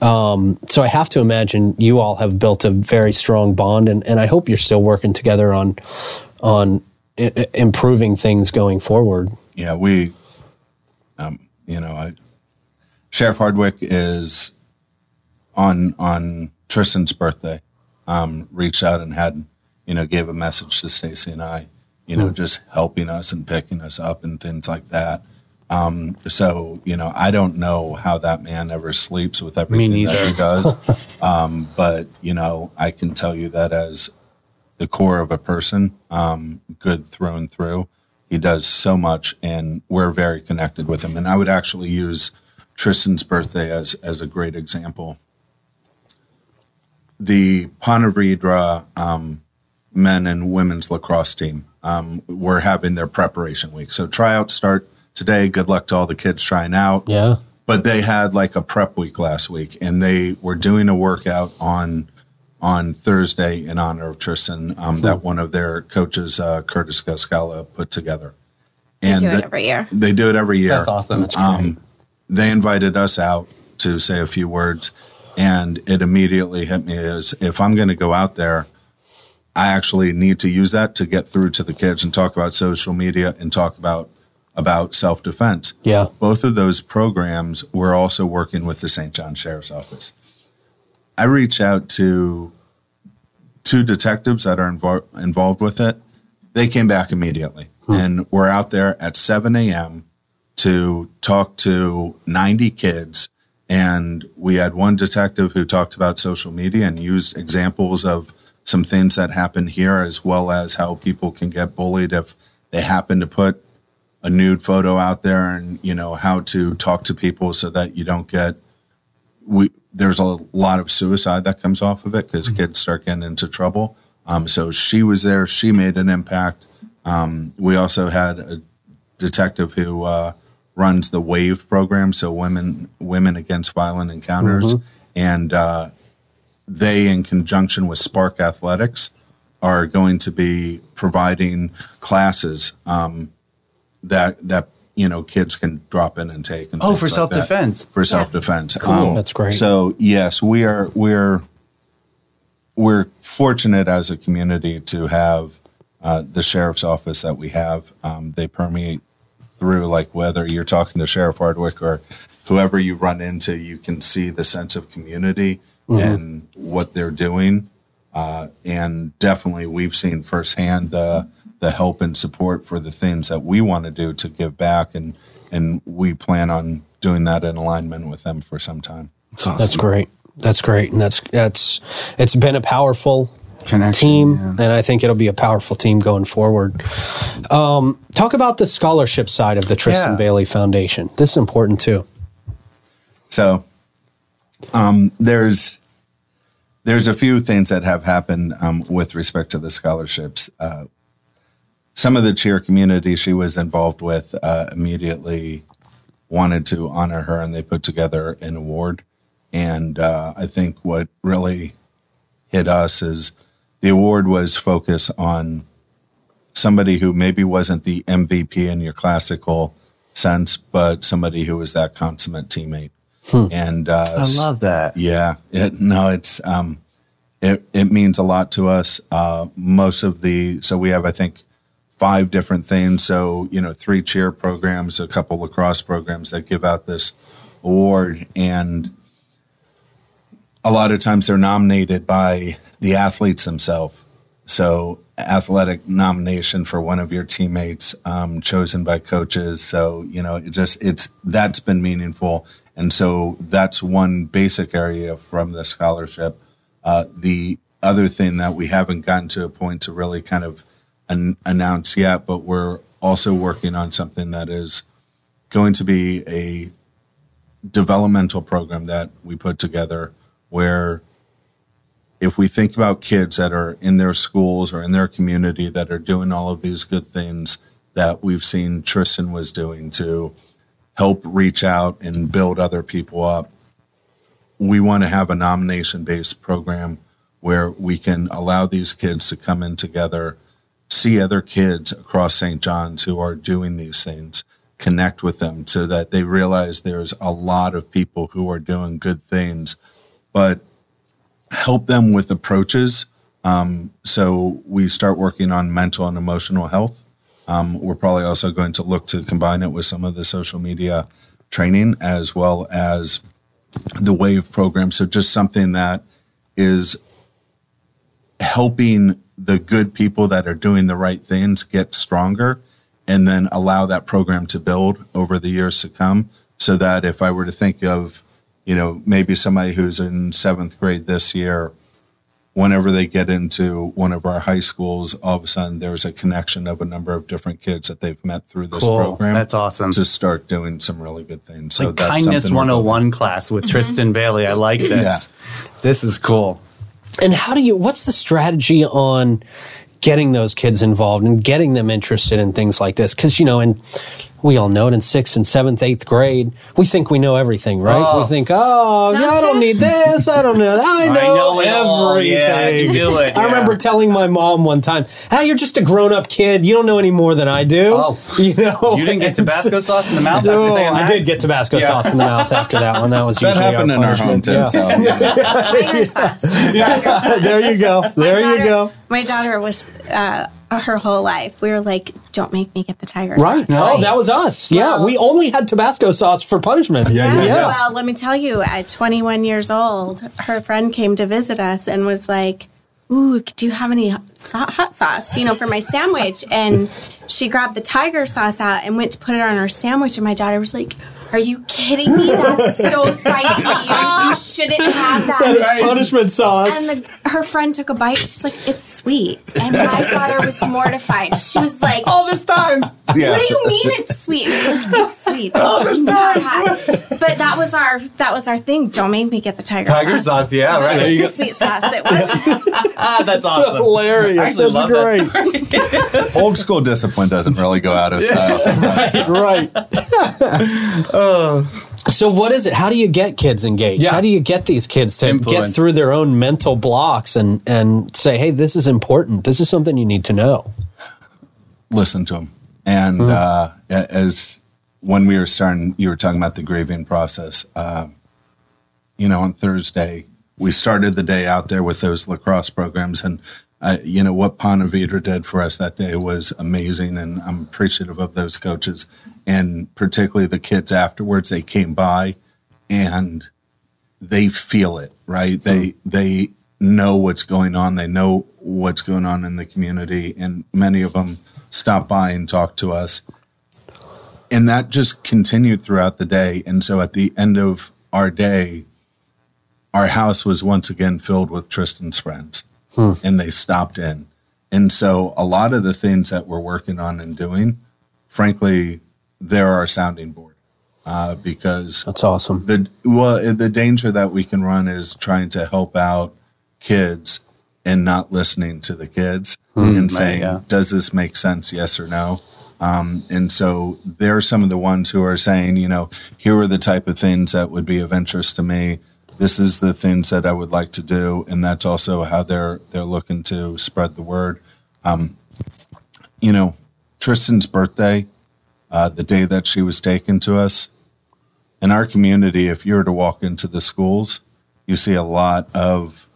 Um, so I have to imagine you all have built a very strong bond, and, and I hope you're still working together on on I- improving things going forward. yeah, we, um, you know, I, Sheriff Hardwick is on on Tristyn's birthday. Um, reached out and had, you know, gave a message to Stacy and I, you know, just helping us and picking us up and things like that. Um, so, you know, I don't know how that man ever sleeps with everything that he does. um, but, you know, I can tell you that as the core of a person, um, good through and through. He does so much, and we're very connected with him. And I would actually use Tristyn's birthday as as a great example. The Ponte Vedra um, men and women's lacrosse team um, were having their preparation week. So tryouts start today. Good luck to all the kids trying out. Yeah. But they had like a prep week last week, and they were doing a workout on on Thursday in honor of Tristyn um, that one of their coaches, uh, Curtis Gascala, put together. They do it th- every year. They do it every year. That's awesome. That's um, they invited us out to say a few words, and it immediately hit me as if I'm going to go out there, I actually need to use that to get through to the kids and talk about social media and talk about about self defense. Yeah. Both of those programs we're also working with the St. John Sheriff's Office. I reach out to two detectives that are invo- involved with it. They came back immediately, hmm. and we're out there at 7 a.m. to talk to 90 kids. And we had one detective who talked about social media and used examples of some things that happen here, as well as how people can get bullied if they happen to put a nude photo out there and you know how to talk to people so that you don't get we there's a lot of suicide that comes off of it because kids start getting into trouble. Um, so she was there she made an impact. Um, we also had a detective who uh, runs the wave program so women women against violent encounters and uh, they in conjunction with spark athletics are going to be providing classes um, that that you know kids can drop in and take. And Oh, for like that. self-defense. For self defense. Cool. That's great. So yes, we are we're we're fortunate as a community to have uh, the sheriff's office that we have. Um, they permeate through like whether you're talking to Sheriff Hardwick or whoever you run into, you can see the sense of community and what they're doing. Uh, and definitely, we've seen firsthand the the help and support for the things that we want to do to give back, and and we plan on doing that in alignment with them for some time. That's great. That's great. And that's that's it's been a powerful Connection, team, yeah. and I think it'll be a powerful team going forward. Um, talk about the scholarship side of the Tristyn Yeah. Bailey Foundation. This is important too. So um, there's there's a few things that have happened um, with respect to the scholarships. Uh, some of the cheer community she was involved with uh, immediately wanted to honor her, and they put together an award. And uh, I think what really hit us is the award was focused on somebody who maybe wasn't the MVP in your classical sense, but somebody who was that consummate teammate. And uh, I love that. yeah, it, no, it's um, it it means a lot to us. Uh, most of the so we have I think five different things. So you know, three cheer programs, a couple lacrosse programs that give out this award, and a lot of times they're nominated by the athletes themselves. So athletic nomination for one of your teammates um, chosen by coaches. So you know, it just it's that's been meaningful, and so that's one basic area from the scholarship. Uh, the other thing that we haven't gotten to a point to really kind of an- announce yet, but we're also working on something that is going to be a developmental program that we put together where if we think about kids that are in their schools or in their community that are doing all of these good things that we've seen Tristyn was doing to help reach out and build other people up, we want to have a nomination based program where we can allow these kids to come in together, see other kids across St. John's who are doing these things, connect with them so that they realize there's a lot of people who are doing good things, but help them with approaches. Um, so we start working on mental and emotional health. Um, we're probably also going to look to combine it with some of the social media training as well as the wave program. So just something that is helping the good people that are doing the right things get stronger and then allow that program to build over the years to come so that if I were to think of, you know, maybe somebody who's in seventh grade this year, whenever they get into one of our high schools, all of a sudden there's a connection of a number of different kids that they've met through this Cool. program. That's awesome. To start doing some really good things. So like that's kindness something we're building. 101 class with mm-hmm. Tristyn Bailey. I like this. This is cool. And how do you, what's the strategy on getting those kids involved and getting them interested in things like this? Because, you know, and we all know it in sixth and seventh, eighth grade, we think we know everything, right? Oh. We think, oh, Don't I don't need this. I don't know. I know, know everything. Yeah, I can do it, I remember telling my mom one time, ah, you're just a grown up kid. You don't know any more than I do. Oh. you know, You didn't get And Tabasco so- sauce in the mouth after No, saying I did get Tabasco Yeah. sauce in the mouth after that one. That was That usually happened in our home punishment. too. Yeah. So, yeah. Tiger sauce. Tiger sauce. there you go. There you go. My daughter was uh, Uh, her whole life. We were like, "Don't make me get the tiger Right. sauce." No, that was us. Yeah, we only had Tabasco sauce for punishment. Yeah, yeah. Well, let me tell you, at 21 years old, her friend came to visit us and was like, Ooh, do you have any hot sauce, you know, for my sandwich? And she grabbed the tiger sauce out and went to put it on her sandwich. And my daughter was like, Are you kidding me? That's so spicy. You, you shouldn't have that. That is punishment sauce. And the, her friend took a bite. She's like, "It's sweet," and my daughter was mortified. She was like, All this time. Yeah. what do you mean it's sweet? It's, like, it's sweet. It's not hot. But that was our that was our thing. Don't make me get the tiger, Tiger sauce. sauce, yeah, right. It There you was the sweet sauce. It was. Ah, that's That's awesome. hilarious. I actually That's love great. that story. Old school discipline doesn't really go out of style sometimes. right. So what is it? How do you get kids engaged? Yeah. How do you get these kids to get through their own mental blocks and and say, "Hey, this is important. This is something you need to know." listen to them. And uh, as when we were starting, you were talking about the grieving process. Uh, you know, on Thursday, we started the day out there with those lacrosse programs. And, uh, you know, what Ponte Vedra did for us that day was amazing. And I'm appreciative of those coaches. And particularly the kids afterwards, they came by and they feel it, right? They, they, know what's going on. They know what's going on in the community, and many of them stop by and talk to us. And that just continued throughout the day. And so at the end of our day, our house was once again filled with Tristyn's friends, hmm. and they stopped in. And so a lot of the things that we're working on and doing, frankly, they're our sounding board uh, because That's awesome. the well the danger that we can run is trying to help out kids and not listening to the kids and saying yeah. does this make sense? Yes or no? Um, and so they're some of the ones who are saying you know here are the type of things that would be of interest to me. This is the things that i would like to do and that's also how they're they're looking to spread the word. Um, you know tristyn's birthday uh, the day that she was taken to us in our community, if you were to walk into the schools, you see a lot of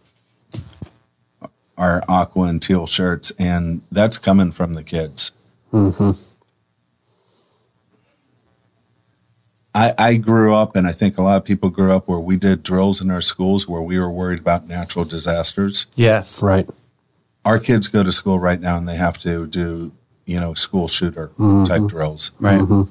our aqua and teal shirts, and that's coming from the kids. Mm-hmm. I, I grew up, and I think a lot of people grew up where we did drills in our schools where we were worried about natural disasters. Yes. Right. Our kids go to school right now and they have to do, you know, school shooter mm-hmm. type drills. Right. Mm-hmm.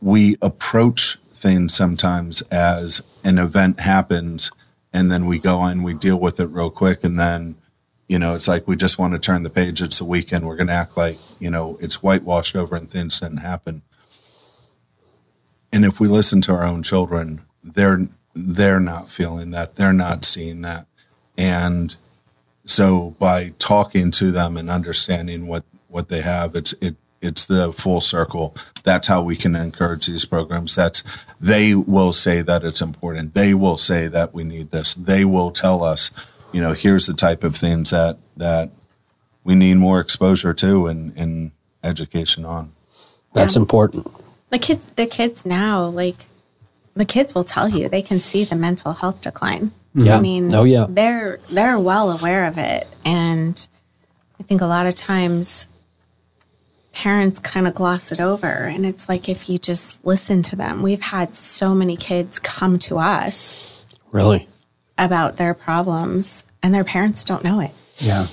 we approach things sometimes as an event happens and then we go in we deal with it real quick and then you know it's like we just want to turn the page it's the weekend we're going to act like you know it's whitewashed over and things didn't happen and if we listen to our own children they're they're not feeling that they're not seeing that and so by talking to them and understanding what what they have. It's it it's the full circle. That's how we can encourage these programs. That's they will say that it's important. They will say that we need this. They will tell us you know here's the type of things that that we need more exposure to and, and education on. That's important. the kids the kids now like the kids will tell you. They can see the mental health decline. Mm-hmm. Yeah. i mean Oh, yeah. they're they're well aware of it. And i think a lot of times parents kind of gloss it over and it's like if you just listen to them we've had so many kids come to us Really. about their problems and their parents don't know it Yeah.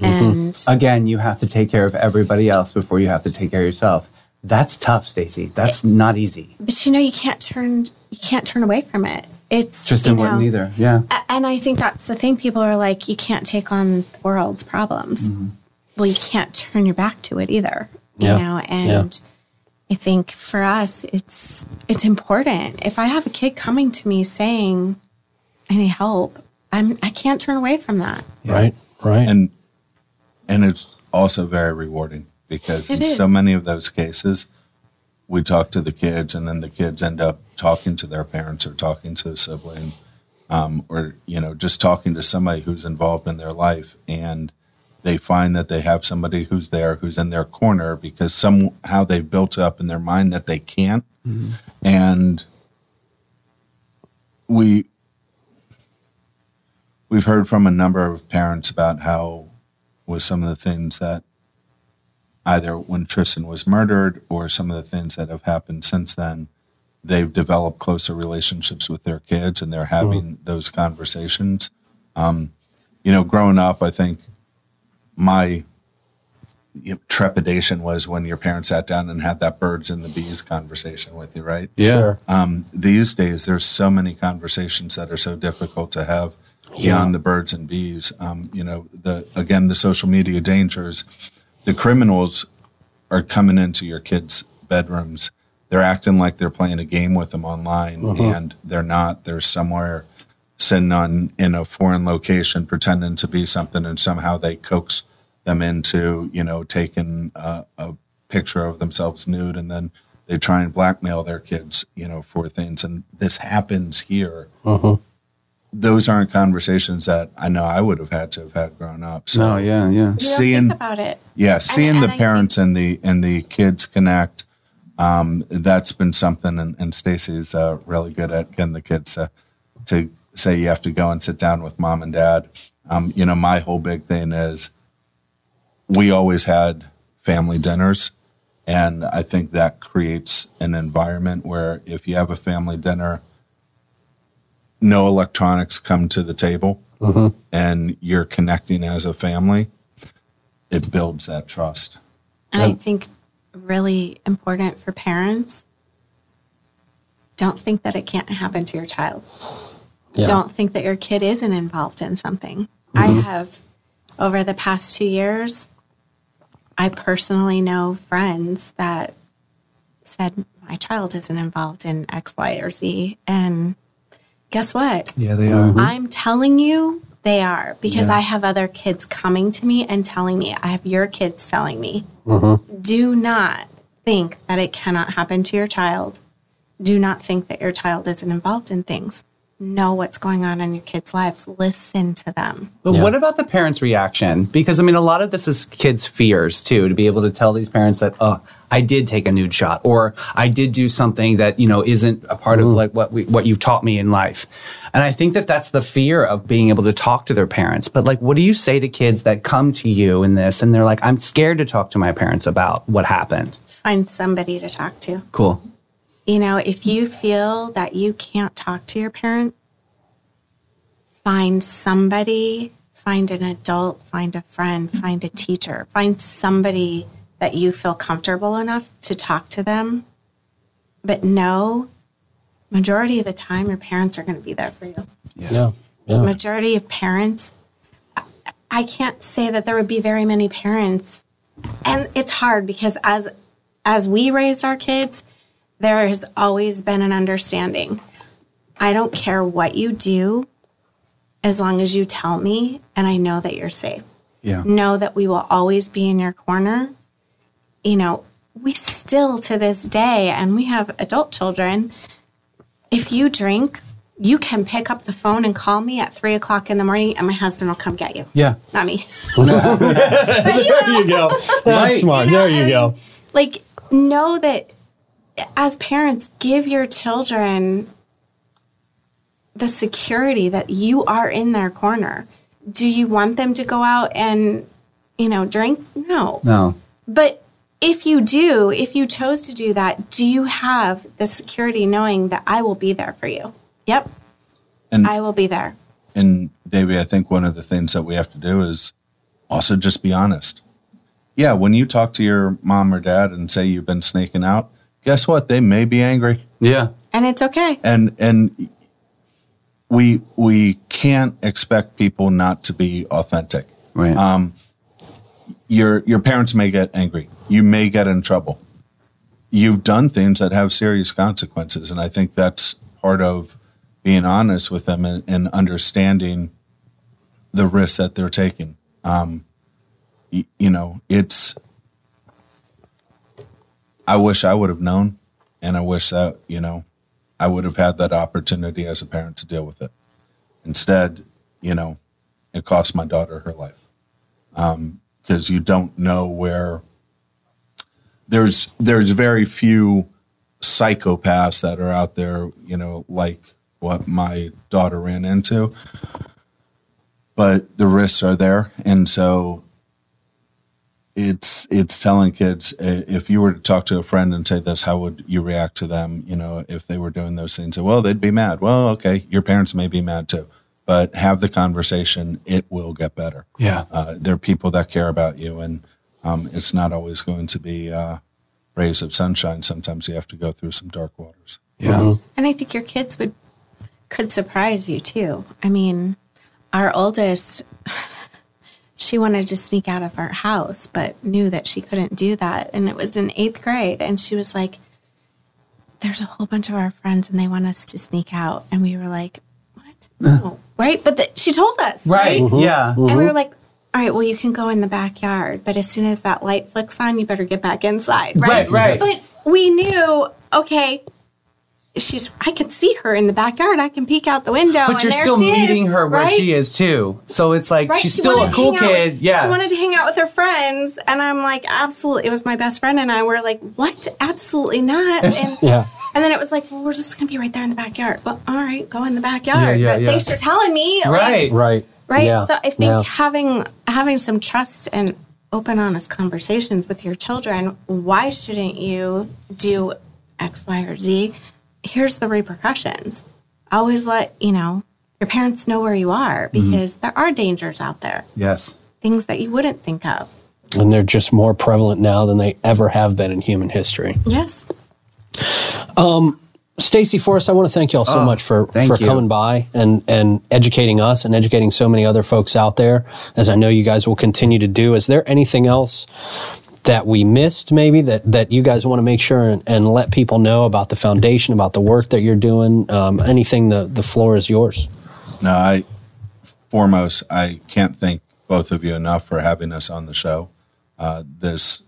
And Again, you have to take care of everybody else before you have to take care of yourself. That's tough, Stacy. That's not easy. but you know you can't turn you can't turn away from it. It's Tristyn wouldn't either. Yeah. And I think that's the thing. People are like, you can't take on the world's problems. Mm-hmm. Well, you can't turn your back to it either. You Yeah. know, and I think for us, it's it's important. If I have a kid coming to me saying, "I need help," I'm I can't turn away from that. Right. Right. and and it's also very rewarding because It in so many of those cases we talk to the kids and then the kids end up talking to their parents or talking to a sibling um, or you know just talking to somebody who's involved in their life and they find that they have somebody who's there who's in their corner because somehow they've built up in their mind that they can't and we we've heard from a number of parents about how with some of the things that either when Tristyn was murdered or some of the things that have happened since then, they've developed closer relationships with their kids and they're having those conversations. Um, you know, growing up, I think my you know, trepidation was when your parents sat down and had that birds and the bees conversation with you, right? Sure. um, these days there's so many conversations that are so difficult to have beyond the birds and bees. Um, you know the again the social media dangers the criminals are coming into your kids bedrooms. They're acting like they're playing a game with them online and they're not. They're somewhere sitting on in a foreign location pretending to be something and somehow they coax them into you know taking a, a picture of themselves nude and then they try and blackmail their kids you know for things and this happens here those aren't conversations that i know i would have had to have had grown up so No, yeah, yeah. You Seeing- about it. yeah seeing and the I parents and the and the kids connect um, that's been something and, and stacy's uh, really good at getting the kids to, to say you have to go and sit down with mom and dad. Um, you know my whole big thing is we always had family dinners and i think that creates an environment where if you have a family dinner no electronics come to the table and you're connecting as a family it builds that trust. And I think really important for parents don't think that it can't happen to your child. Yeah. Don't think that your kid isn't involved in something. I mm-hmm. have, over the past two years, I personally know friends that said, My child isn't involved in X, Y, or Z. And guess what? Yeah, they are. Mm-hmm. I'm telling you, they are because I have other kids coming to me and telling me. I have your kids telling me. Mm-hmm. Do not think that it cannot happen to your child. Do not think that your child isn't involved in things. Know what's going on in your kids' lives. Listen to them. But Yeah. what about the parents' reaction? Because I mean, a lot of this is kids' fears too. To be able to tell these parents that, oh, I did take a nude shot, or I did do something that you know isn't a part of mm. like what we, what you've taught me in life. And I think that that's the fear of being able to talk to their parents. But like, what do you say to kids that come to you in this and they're like, I'm scared to talk to my parents about what happened? Find somebody to talk to. Cool. You know, if you feel that you can't talk to your parent, find somebody, find an adult, find a friend, find a teacher, find somebody that you feel comfortable enough to talk to them. But know, majority of the time, your parents are going to be there for you. Yeah. Yeah. Majority of parents, I- I can't say that there would be very many parents, and it's hard because as as we raised our kids, there has always been an understanding. I don't care what you do as long as you tell me and I know that you're safe. Yeah. Know that we will always be in your corner. You know, we still to this day, and we have adult children. If you drink, you can pick up the phone and call me at three o'clock in the morning, and my husband will come get you. Yeah. Not me. There you go. That's Right. smart. You know, there you and, go. Like, know that as parents, give your children the security that you are in their corner. Do you want them to go out and, you know, drink? No. No. But if you do, if you chose to do that, do you have the security knowing that I will be there for you? Yep. And- I will be there. and Davey, I think one of the things that we have to do is also just be honest. Yeah, when you talk to your mom or dad and say you've been snaking out, guess what? They may be angry. Yeah. And it's okay. and and we we can't expect people not to be authentic. Right. Um, your your parents may get angry. You may get in trouble. You've done things that have serious consequences, and I think that's part of being honest with them and, and understanding the risks that they're taking. Um, y- you know, it's. I wish I would have known, and I wish that you know I would have had that opportunity as a parent to deal with it. Instead, you know, it cost my daughter her life um, because you don't know where there's there's very few psychopaths that are out there, you know, like what my daughter ran into. But the risks are there, and so it's it's telling kids uh, if you were to talk to a friend and say this, how would you react to them? You know, if they were doing those things, well, they'd be mad. Well, okay, your parents may be mad too, but have the conversation. It will get better. Yeah. Uh, there are people that care about you, and um, it's not always going to be uh, rays of sunshine. Sometimes you have to go through some dark waters. Yeah. And I think your kids would could surprise you too. I mean, our oldest she wanted to sneak out of our house but knew that she couldn't do that and it was in 8th grade and she was like there's a whole bunch of our friends and they want us to sneak out and we were like what? No. right? But the, she told us, Right. right? Mm-hmm. Yeah. And we were mm-hmm. like, all right, well, you can go in the backyard, but as soon as that light flicks on, you better get back inside, right? Right, right. But we knew, okay, she's, I can see her in the backyard. I can peek out the window. But and you're there still she is, meeting her where right? she is too. So it's like Right, she's she still a cool kid. with- yeah. She wanted to hang out with her friends. And I'm like, absolutely. It was my best friend and I were like, what? Absolutely not. And, Yeah. and then it was like, well, we're just going to be right there in the backyard. Well, all right, go in the backyard. Yeah, yeah, but yeah. thanks for telling me. like, right. Right. right Yeah. so i think Yeah. having having some trust and open honest conversations with your children why shouldn't you do x y or z here's the repercussions always let you know your parents know where you are Mm-hmm. because there are dangers out there Yes. things that you wouldn't think of And they're just more prevalent now than they ever have been in human history. yes Um, Stacy Forrest, I want to thank y'all so Oh, much for, thank for you. coming by and, and educating us and educating so many other folks out there, as I know you guys will continue to do. Is there anything else that we missed, maybe, that, that you guys want to make sure and, and let people know about the foundation, about the work that you're doing? Um, anything, the, the floor is yours. No, I foremost, I can't thank both of you enough for having us on the show. Uh, this,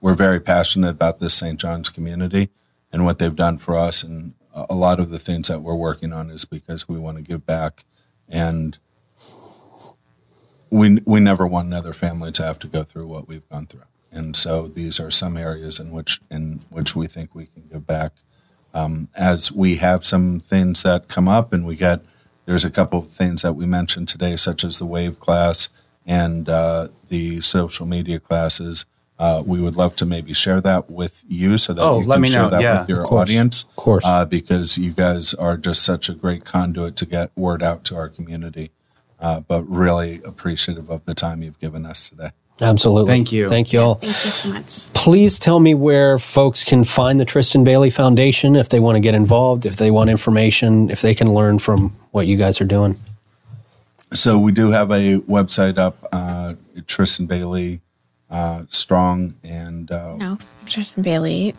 we're very passionate about this St. John's community and what they've done for us, and a lot of the things that we're working on is because we want to give back, and we we never want another family to have to go through what we've gone through, and so these are some areas in which in which we think we can give back as we have some things that come up and we get there's a couple of things that we mentioned today such as the wave class and uh, the social media classes uh, we would love to maybe share that with you so that Oh, you let can me share know. that Yeah, with your of course. audience Of course. uh, because you guys are just such a great conduit to get word out to our community uh, but really appreciative of the time you've given us today Absolutely. Thank you. Thank you all. thank you so much Please tell me where folks can find the Tristyn Bailey Foundation if they want to get involved, if they want information, if they can learn from what you guys are doing. So we do have a website up, uh, Tristyn Bailey uh, Strong, and uh, no tristyn bailey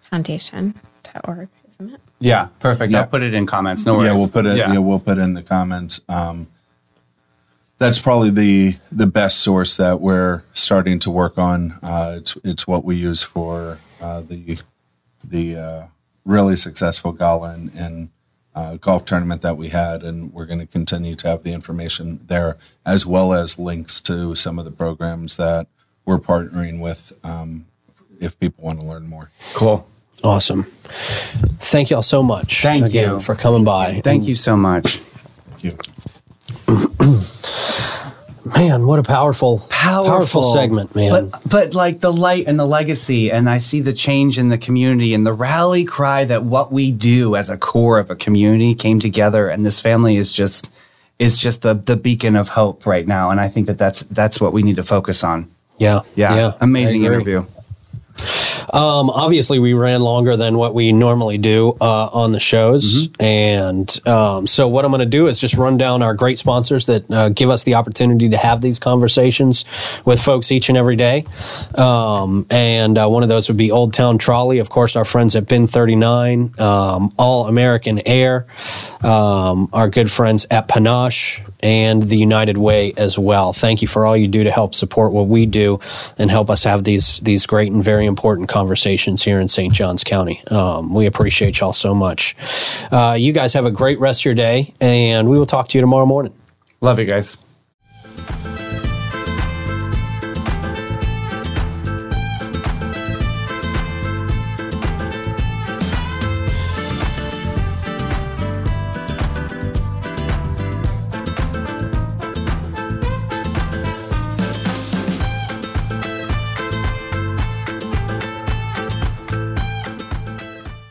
foundation.org isn't it Yeah. Perfect. Yeah. I'll put it in comments. No worries. yeah, we'll put it. Yeah. we'll put it in the comments. Um, that's probably the the best source that we're starting to work on. Uh, it's it's what we use for uh, the the uh, really successful gala and, and uh, golf tournament that we had, and we're going to continue to have the information there as well as links to some of the programs that we're partnering with. Um, if people want to learn more. Cool. Awesome. Thank y'all so much Thank again you. for coming by. Thank you so much. Thank you. Man, what a powerful, Powerful. segment, man. But, but like the light and the legacy, and I see the change in the community and the rally cry that what we do as a core of a community came together, and this family is just is just the the beacon of hope right now, and I think that that's that's what we need to focus on. Yeah. Yeah, amazing interview. Um, obviously, we ran longer than what we normally do uh, on the shows, and um, so what I'm going to do is just run down our great sponsors that uh, give us the opportunity to have these conversations with folks each and every day. Um, and uh, one of those would be Old Town Trolley, of course, our friends at Bin 39, um, All American Air, um, our good friends at Panache, and the United Way as well. Thank you for all you do to help support what we do and help us have these these great and very important conversations here in St. Johns County. Um, we appreciate y'all so much. Uh, you guys have a great rest of your day, and we will talk to you tomorrow morning. Love you guys.